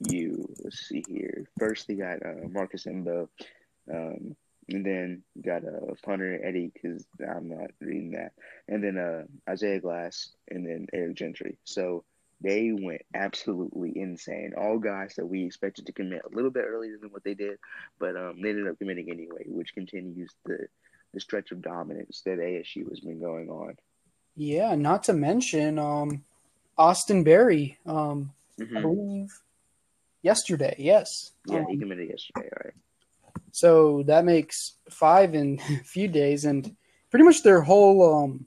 you. Let's see here. First, they got uh, Marcus Embo, um, and then got uh, punter Eddie because I'm not reading that, and then uh, Isaiah Glass, and then Eric Gentry. So they went absolutely insane. All guys that we expected to commit a little bit earlier than what they did, but um, they ended up committing anyway, which continues the the stretch of dominance that ASU has been going on. Yeah. Not to mention um, Austin Berry. Um, I Mhm. believe yesterday. Yes. Yeah, Um, he committed yesterday. All right. So that makes five in a few days, and pretty much their whole um,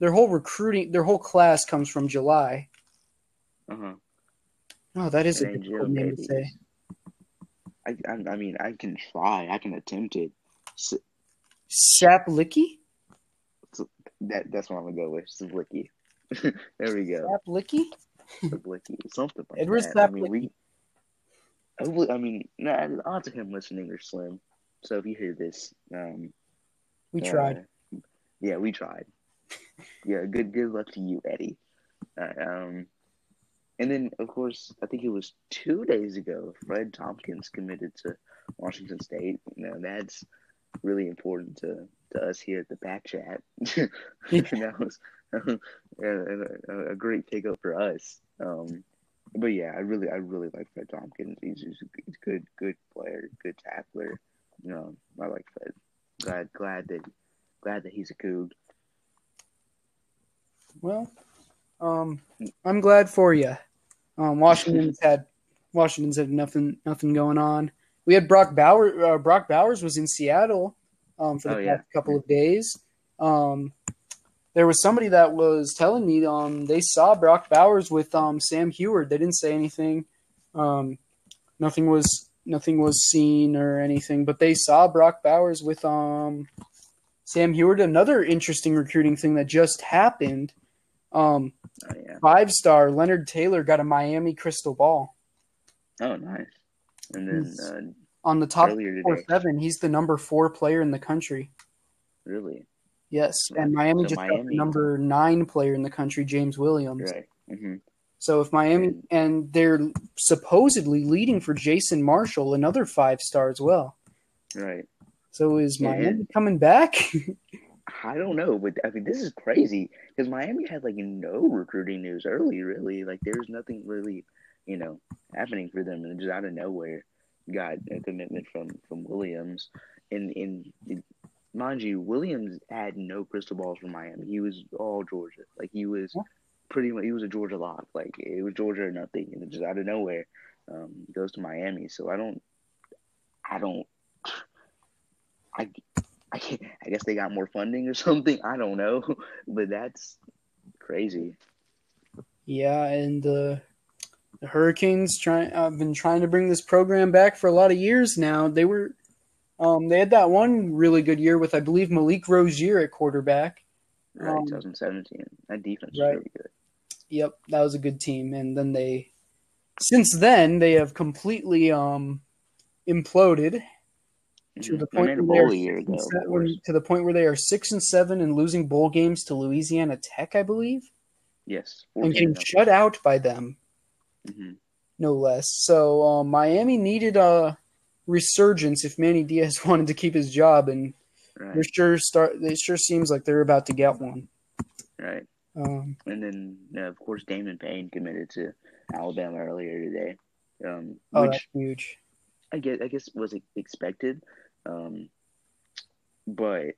their whole recruiting, their whole class comes from July. Uh huh. Oh, that is a It difficult name to say. I, I I mean I can try. I can attempt it. S Saplicky? that that's what I'm gonna go with. Slicky. there we go. Saplicky? Slicky. Something like Edward that. I mean we. I mean, nah, the odds of him listening are slim. So if you hear this, um, We uh, tried. yeah, we tried. yeah, good good luck to you, Eddie. Uh, um, and then of course, I think it was two days ago. Fred Tompkins committed to Washington State. You know, that's really important to, to us here at the back chat. that was a, a, a, great pickup for us. Um, but yeah, I really I really like Fred Tompkins. He's, he's a good good player, good tackler. You know, I like Fred. Glad glad that glad that he's a Coug. Well, um, I'm glad for you. Um, Washington's had Washington's had nothing nothing going on. We had Brock Bowers. Uh, Brock Bowers was in Seattle um, for the oh, past yeah. couple of days. Um, there was somebody that was telling me um, they saw Brock Bowers with um, Sam Huard. They didn't say anything. Um, nothing was nothing was seen or anything, but they saw Brock Bowers with um, Sam Huard. Another interesting recruiting thing that just happened. Um, oh, yeah. Five star Leonard Taylor got a Miami crystal ball. Oh, nice. And then uh, on the top four seven, he's the number four player in the country. Really? Yes, and Miami so just Miami. got the number nine player in the country, James Williams. Right. Mm-hmm. So if Miami and they're supposedly leading for Jason Marshall, another five star as well. Right. So is Miami coming back? I don't know, but I mean this is crazy because Miami had like no recruiting news early. Really, like there's nothing really, you know, happening for them, and just out of nowhere, got a commitment from from Williams. And in mind you, Williams had no crystal balls from Miami. He was all Georgia. Like he was pretty much he was a Georgia lock. Like it was Georgia or nothing, and just out of nowhere, um, goes to Miami. So I don't, I don't, I, I, I guess they got more funding or something. I don't know, but that's crazy. Yeah, and uh, the Hurricanes trying. I've been trying to bring this program back for a lot of years now. They were um, they had that one really good year with, I believe, Malik Rosier at quarterback. Right, um, 2017. That defense right. was really good. Yep, that was a good team. And then they, since then, they have completely um, imploded to the point where they are seven, to the point where they are six and seven and losing bowl games to Louisiana Tech, I believe. Yes, and getting shut out by them, mm-hmm. no less. So uh, Miami needed a resurgence if Manny Diaz wanted to keep his job, and right. they're sure start. It sure seems like they're about to get one. Right. Um, and then, uh, of course, Damon Payne committed to Alabama earlier today. Um, oh, which that's huge. I guess I guess was expected, um, but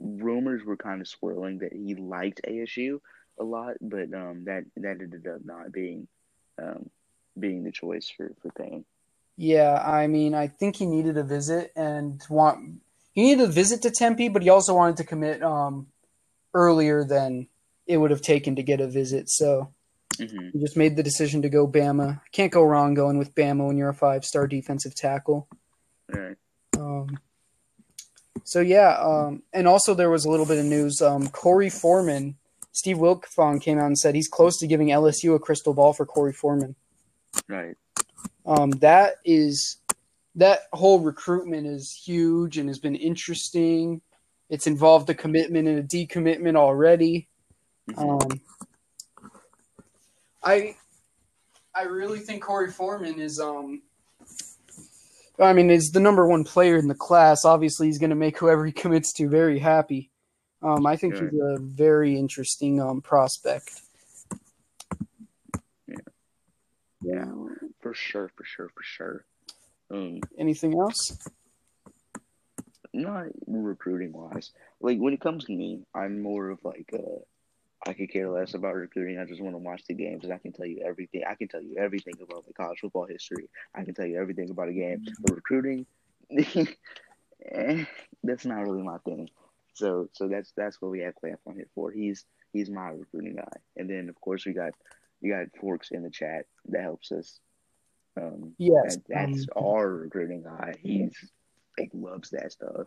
rumors were kind of swirling that he liked ASU a lot, but um, that that ended up not being um, being the choice for for Payne. Yeah, I mean, I think he needed a visit and want he needed a visit to Tempe, but he also wanted to commit um, earlier than it would have taken to get a visit. So mm-hmm. he just made the decision to go Bama. Can't go wrong going with Bama when you're a five star defensive tackle. Right. Um, so yeah, um, and also there was a little bit of news. Um, Korey Foreman, Steve Wiltfong came out and said he's close to giving LSU a crystal ball for Korey Foreman. Right. Um, that is that whole recruitment is huge and has been interesting. It's involved a commitment and a decommitment already. Mm-hmm. Um, I I really think Korey Foreman is um I mean is the number one player in the class. Obviously he's gonna make whoever he commits to very happy. Um, I think he's a very interesting um, prospect. Yeah. Yeah for sure, for sure, for sure. Um, Anything else? Not recruiting wise. Like when it comes to me, I'm more of like uh, I could care less about recruiting. I just want to watch the games, and I can tell you everything. I can tell you everything about the college football history. I can tell you everything about a game. But recruiting, eh, that's not really my thing. So, so that's that's what we have Clamp on here for. He's he's my recruiting guy, and then of course we got we got Forks in the chat that helps us um, yes, that, that's um, our recruiting guy. He's like loves that stuff.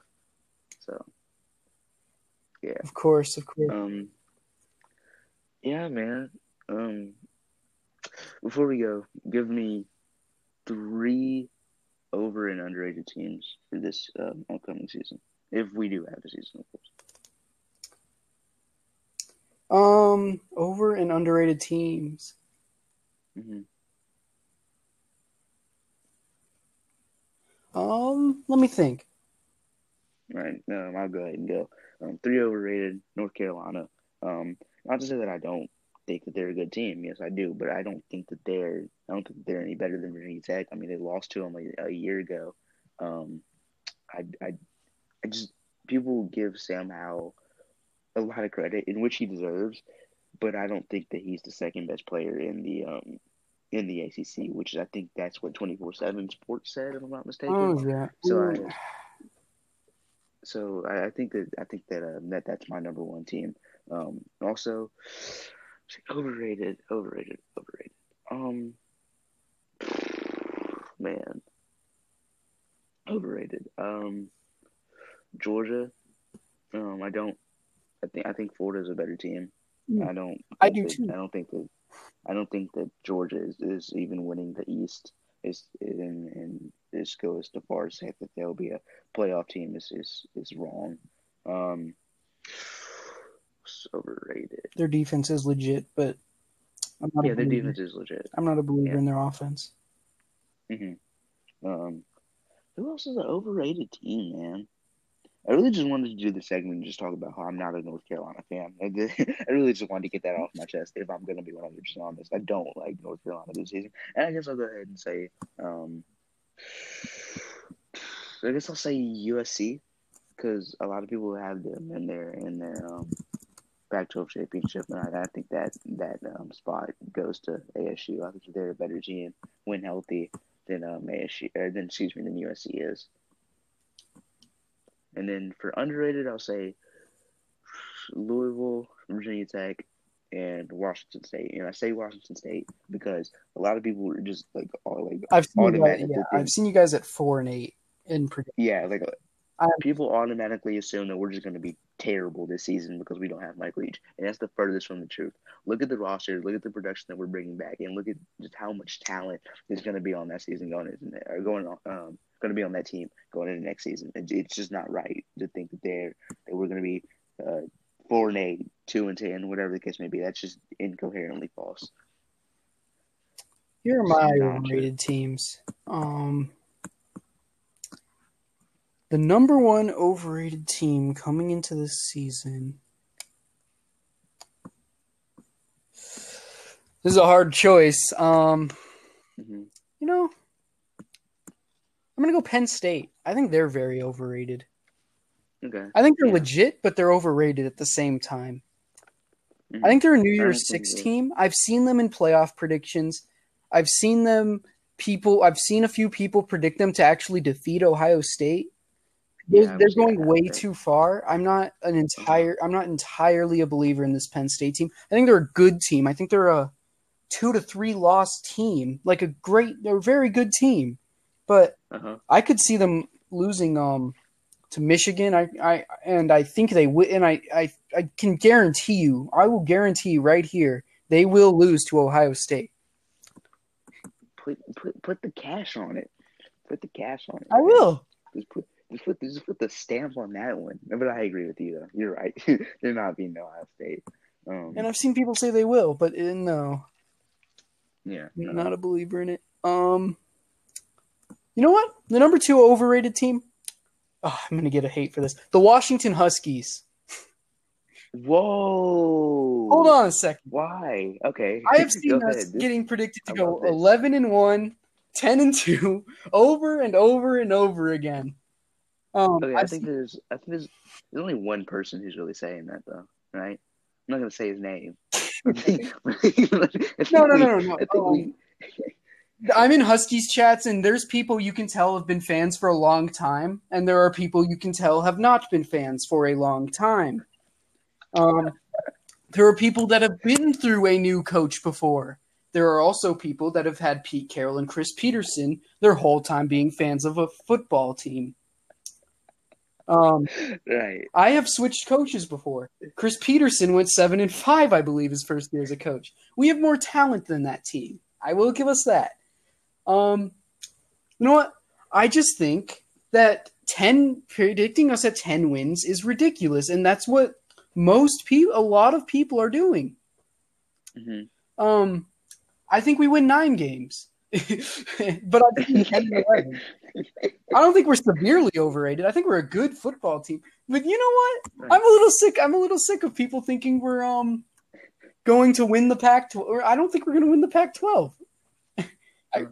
So, yeah, of course, of course. Um, yeah, man. Um, before we go, give me three over and underrated teams for this um, upcoming season, if we do have a season, of course. Um, over and underrated teams. Mm-hmm. Um, let me think. right. Um, I'll go ahead and go. Um, three overrated, North Carolina. Um, not to say that I don't think that they're a good team. Yes, I do, but I don't think that they're. I don't think they're any better than Virginia Tech. I mean, they lost to them a, a year ago. Um, I, I, I just people give Sam Howell a lot of credit, in which he deserves, but I don't think that he's the second best player in the um in the ACC, which I think that's what twenty four seven Sports said, if I'm not mistaken. Oh yeah. So I, so I, I think that I think that uh, that that's my number one team. Um, also, overrated, overrated, overrated. Um, man, overrated. Um, Georgia. Um, I don't. I think I think Florida's a better team. I don't. I do that- too. I don't think that. I don't think that Georgia is, is even winning the East. Is and and this goes too far to say that they'll be a playoff team is is is wrong. Um, overrated. Their defense is legit, but I'm not Yeah, their defense is legit. I'm not a believer Yeah. in their offense. Mm-hmm. Um, who else is an overrated team, man? I really just wanted to do the segment and just talk about how I'm not a North Carolina fan. I really just wanted to get that off my chest. If I'm going to be 100 percent honest, I don't like North Carolina this season, and I guess I'll go ahead and say, um, I guess I'll say USC because a lot of people have them in their in their um, Pac-12 championship, and I, I think that that um, spot goes to ASU. I think they're a better team when healthy than um, ASU or than excuse me than USC is. And then for underrated, I'll say Louisville, Virginia Tech, and Washington State. And I say Washington State because a lot of people are just like all like I've seen you guys, automatically yeah, I've seen you guys at four and eight in prediction. yeah, like I- people automatically assume that we're just going to be terrible this season because we don't have Mike Leach, and that's the furthest from the truth. Look at the roster, look at the production that we're bringing back, and look at just how much talent is going to be on that season going into going on um going to be on that team going into next season. It, it's just not right to think that they're that we're going to be uh, four and eight, two and ten, whatever the case may be. That's just incoherently false. Here are my Gotcha. overrated teams. Um, the number one overrated team coming into this season. This is a hard choice. Um, hmm you know, I'm gonna go Penn State. I think they're very overrated. Okay, I think they're Yeah. legit, but they're overrated at the same time. Mhm. I think they're a New Year's Six team. I've seen them in playoff predictions. I've seen them people. I've seen a few people predict them to actually defeat Ohio State. They're, Yeah, they're going way happen. too far. I'm not an entire. I'm not entirely a believer in this Penn State team. I think they're a good team. I think they're a two to three loss team. Like a great. They're a very good team, but Uh-huh. I could see them losing um to Michigan. I, I and I think they will. And I, I I can guarantee you, I will guarantee you right here, they will lose to Ohio State. Put put put the cash on it. Put the cash on it. I will. Just put just put just put the stamp on that one. But I agree with you though. You're right. They're not being Ohio State. Um, And I've seen people say they will, but uh, no, yeah. no. not a believer in it. Um, you know what? The number two overrated team. Oh, I'm gonna get a hate for this. The Washington Huskies. Whoa. Hold on a second. Why? Okay. I have seen us ahead. Getting predicted to I go 11 and 1, 10 and 2 over and over and over again. Um, Okay, I think seen- there's I think there's there's only one person who's really saying that though, right? I'm not gonna say his name. I think- I think no, no, no, no, no. I think we- Um, I'm in Huskies chats, and there's people you can tell have been fans for a long time, and there are people you can tell have not been fans for a long time. Um, there are people that have been through a new coach before. There are also people that have had Pete Carroll and Chris Petersen their whole time being fans of a football team. Um, right. I have switched coaches before. Chris Petersen went seven and five, I believe, his first year as a coach. We have more talent than that team. I will give us that. Um, you know what? I just think that ten predicting us at ten wins is ridiculous, and that's what most people, a lot of people, are doing. hmm Um, I think we win nine games. but I think 10 and 11. I don't think we're severely overrated. I think we're a good football team. But you know what? I'm a little sick. I'm a little sick of people thinking we're um going to win the Pac. Or I don't think we're going to win the Pac-12.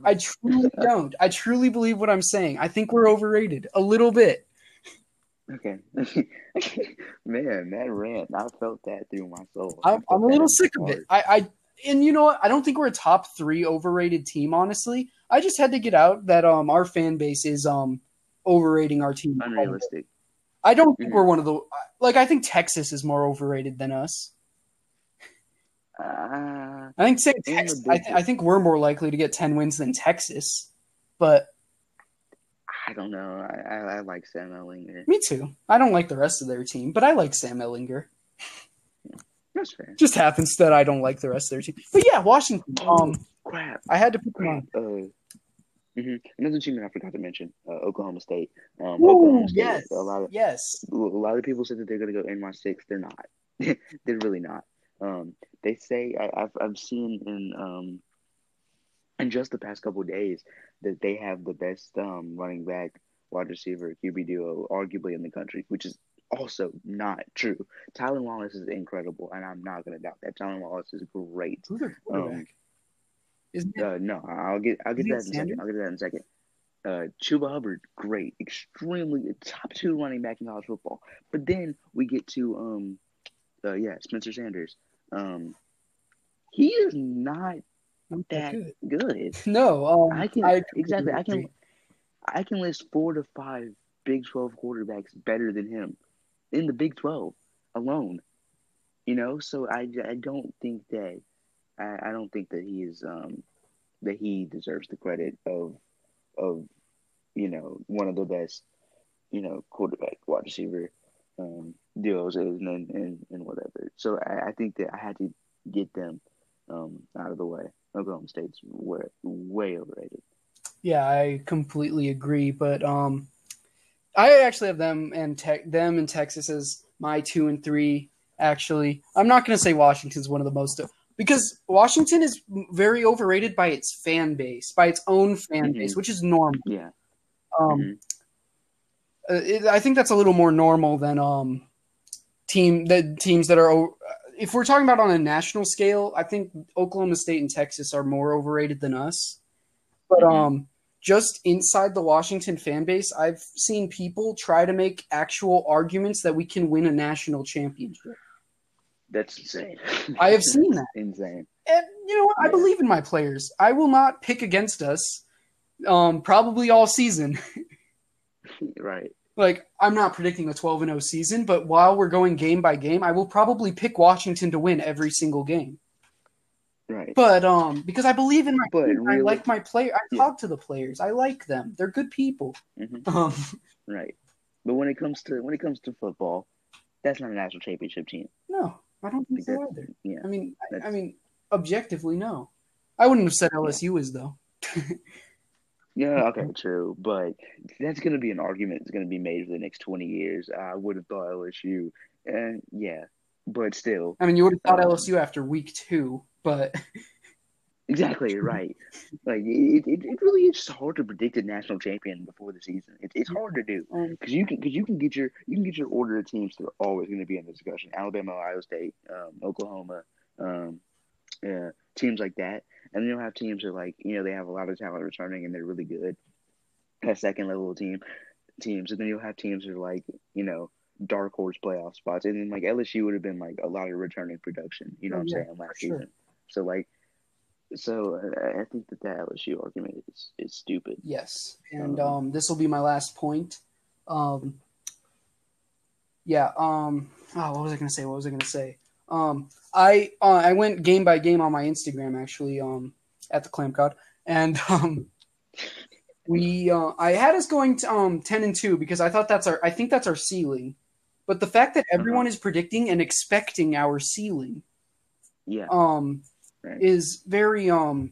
I, I truly don't. I truly believe what I'm saying. I think we're overrated a little bit. Okay, man, that rant. I felt that through my soul. I'm, I'm a little sick of it. I, I and you know what? I don't think we're a top three overrated team. Honestly, I just had to get out that um our fan base is um overrating our team. Unrealistic. I don't think mm-hmm. we're one of the like. I think Texas is more overrated than us. Uh, I think Texas, I, th- I think we're more likely to get ten wins than Texas, but I don't know. I, I, I like Sam Ehlinger. Me too. I don't like the rest of their team, but I like Sam Ehlinger. That's fair. Just happens that I don't like the rest of their team. But yeah, Washington. Oh, um, crap. I had to put them on. Uh, mm-hmm. Another team that I forgot to mention, uh, Oklahoma State. Um, Ooh, Oklahoma State. yes, A lot of yes. a lot of people said that they're going to go NY six. They're not. they're really not. Um, they say I, have I've seen in um in just the past couple days that they have the best um running back wide receiver QB duo arguably in the country, which is also not true. Tylan Wallace is incredible, and I'm not going to doubt that. Tylan Wallace is great. Who's their quarterback? Um, is uh, no, I'll get I'll get that in a second. I'll get that in a second. Uh, Chuba Hubbard, great, extremely top two running back in college football. But then we get to um, uh, yeah, Spencer Sanders. Um, he is not that good. good. No, um, I can I exactly. I can I can list four to five Big Twelve quarterbacks better than him in the Big Twelve alone. You know, so I, I don't think that I, I don't think that he is um that he deserves the credit of of you know one of the best you know quarterback wide receiver um, deals and, and and whatever. So I, I think that I had to get them um, out of the way. Oklahoma State's were way overrated. Yeah, I completely agree. But um, I actually have them and te- them and Texas as my two and three. Actually, I'm not going to say Washington's one of the most because Washington is very overrated by its fan base, by its own fan mm-hmm. base, which is normal. Yeah. Um, mm-hmm. Uh, it, I think that's a little more normal than um team the teams that are. If we're talking about on a national scale, I think Oklahoma State and Texas are more overrated than us. But mm-hmm. um, just inside the Washington fan base, I've seen people try to make actual arguments that we can win a national championship. That's insane. I have seen that. insane. And you know what? Yeah. I believe in my players. I will not pick against us. Um, probably all season. right. Like I'm not predicting a 12 and 0 season, but while we're going game by game, I will probably pick Washington to win every single game. Right. But um, because I believe in my, but team, really, I like my player. I yeah. talk to the players. I like them. They're good people. Mm-hmm. Um, right. But when it comes to when it comes to football, that's not a national championship team. No, I don't think so either. Yeah. I mean, I, I, mean, objectively, no. I wouldn't have said LSU yeah. is though. Yeah, okay, true. But that's going to be an argument that's going to be made for the next 20 years. I would have thought LSU. And yeah, but still. I mean, you would have thought um, LSU after week two, but. exactly, right. Like, it, it, it really is hard to predict a national champion before the season. It, it's hard to do. Because you can, cause you can get your you can get your order of teams that are always going to be in the discussion Alabama, Ohio State, um, Oklahoma, um, yeah, teams like that and then you'll have teams that like you know they have a lot of talent returning and they're really good. A second level team teams, and then you'll have teams that are like you know dark horse playoff spots, and then like LSU would have been like a lot of returning production. You know oh, what I'm yeah, saying last season. So like, so uh, I think that that LSU argument is is stupid. Yes, and um, um this will be my last point. Um, yeah. Um. Oh, what was I gonna say? What was I gonna say? Um, I uh, I went game by game on my Instagram actually um, at the Clam God, and um, we uh, I had us going to um, ten and two because I thought that's our I think that's our ceiling, but the fact that everyone uh-huh. is predicting and expecting our ceiling, yeah, um, right. is very um,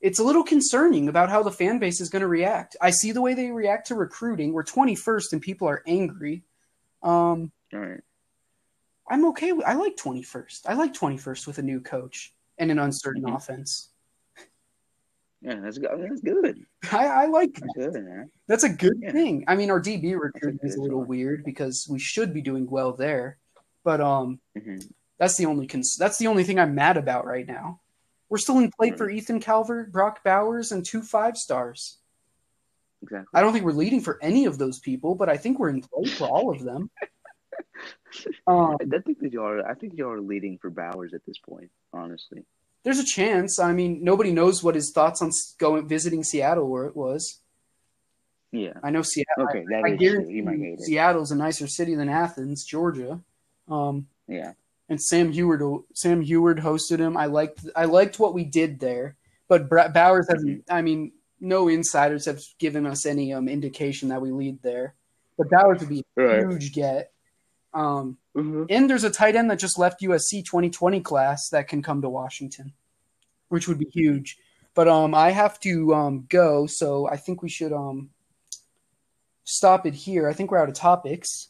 it's a little concerning about how the fan base is going to react. I see the way they react to recruiting. We're twenty first and people are angry. Um, All right I'm okay with. I like 21st. I like 21st with a new coach and an uncertain mm-hmm. offense. Yeah, that's good. That's good. I, I like that. That's good. That's a good Yeah. thing. I mean, our DB recruiting good is a little sign. weird because we should be doing well there, but um, hmm that's the only cons- that's the only thing I'm mad about right now. We're still in play for Ethan Calvert, Brock Bowers, and two five stars. Exactly. I don't think we're leading for any of those people, but I think we're in play for all of them. Um, I think that you are. I think you are leading for Bowers at this point. Honestly. there's a chance. I mean, nobody knows what his thoughts on going visiting Seattle were. It was. Yeah. I know Seattle. Okay, that I is true. Hate it. Seattle's a nicer city than Athens, Georgia. Um, Yeah. and Sam Huard, Sam Huard hosted him. I liked, I liked what we did there, but Bowers hasn't. I mean, no insiders have given us any um indication that we lead there. But Bowers would be a Right. huge get. Um, Mhm. and there's a tight end that just left USC 2020 class that can come to Washington, which would be huge. But um, I have to um go, so I think we should um stop it here. I think we're out of topics.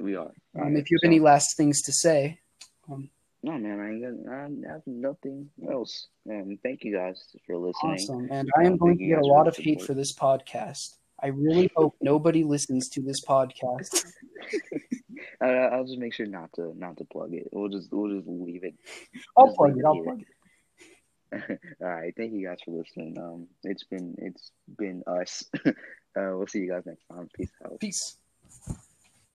We are. Um, if you have any last things to say, No, man, I. I have nothing else. And thank you guys for listening. awesome. And I am Um, going to get a lot of hate for this podcast. I really hope nobody listens to this podcast. Uh, I'll just make sure not to not to plug it. We'll just we'll just leave it. I'll Just plug it. I'll plug it. All right, thank you guys for listening. Um, it's been it's been us. uh, we'll see you guys next time. Peace out. Peace.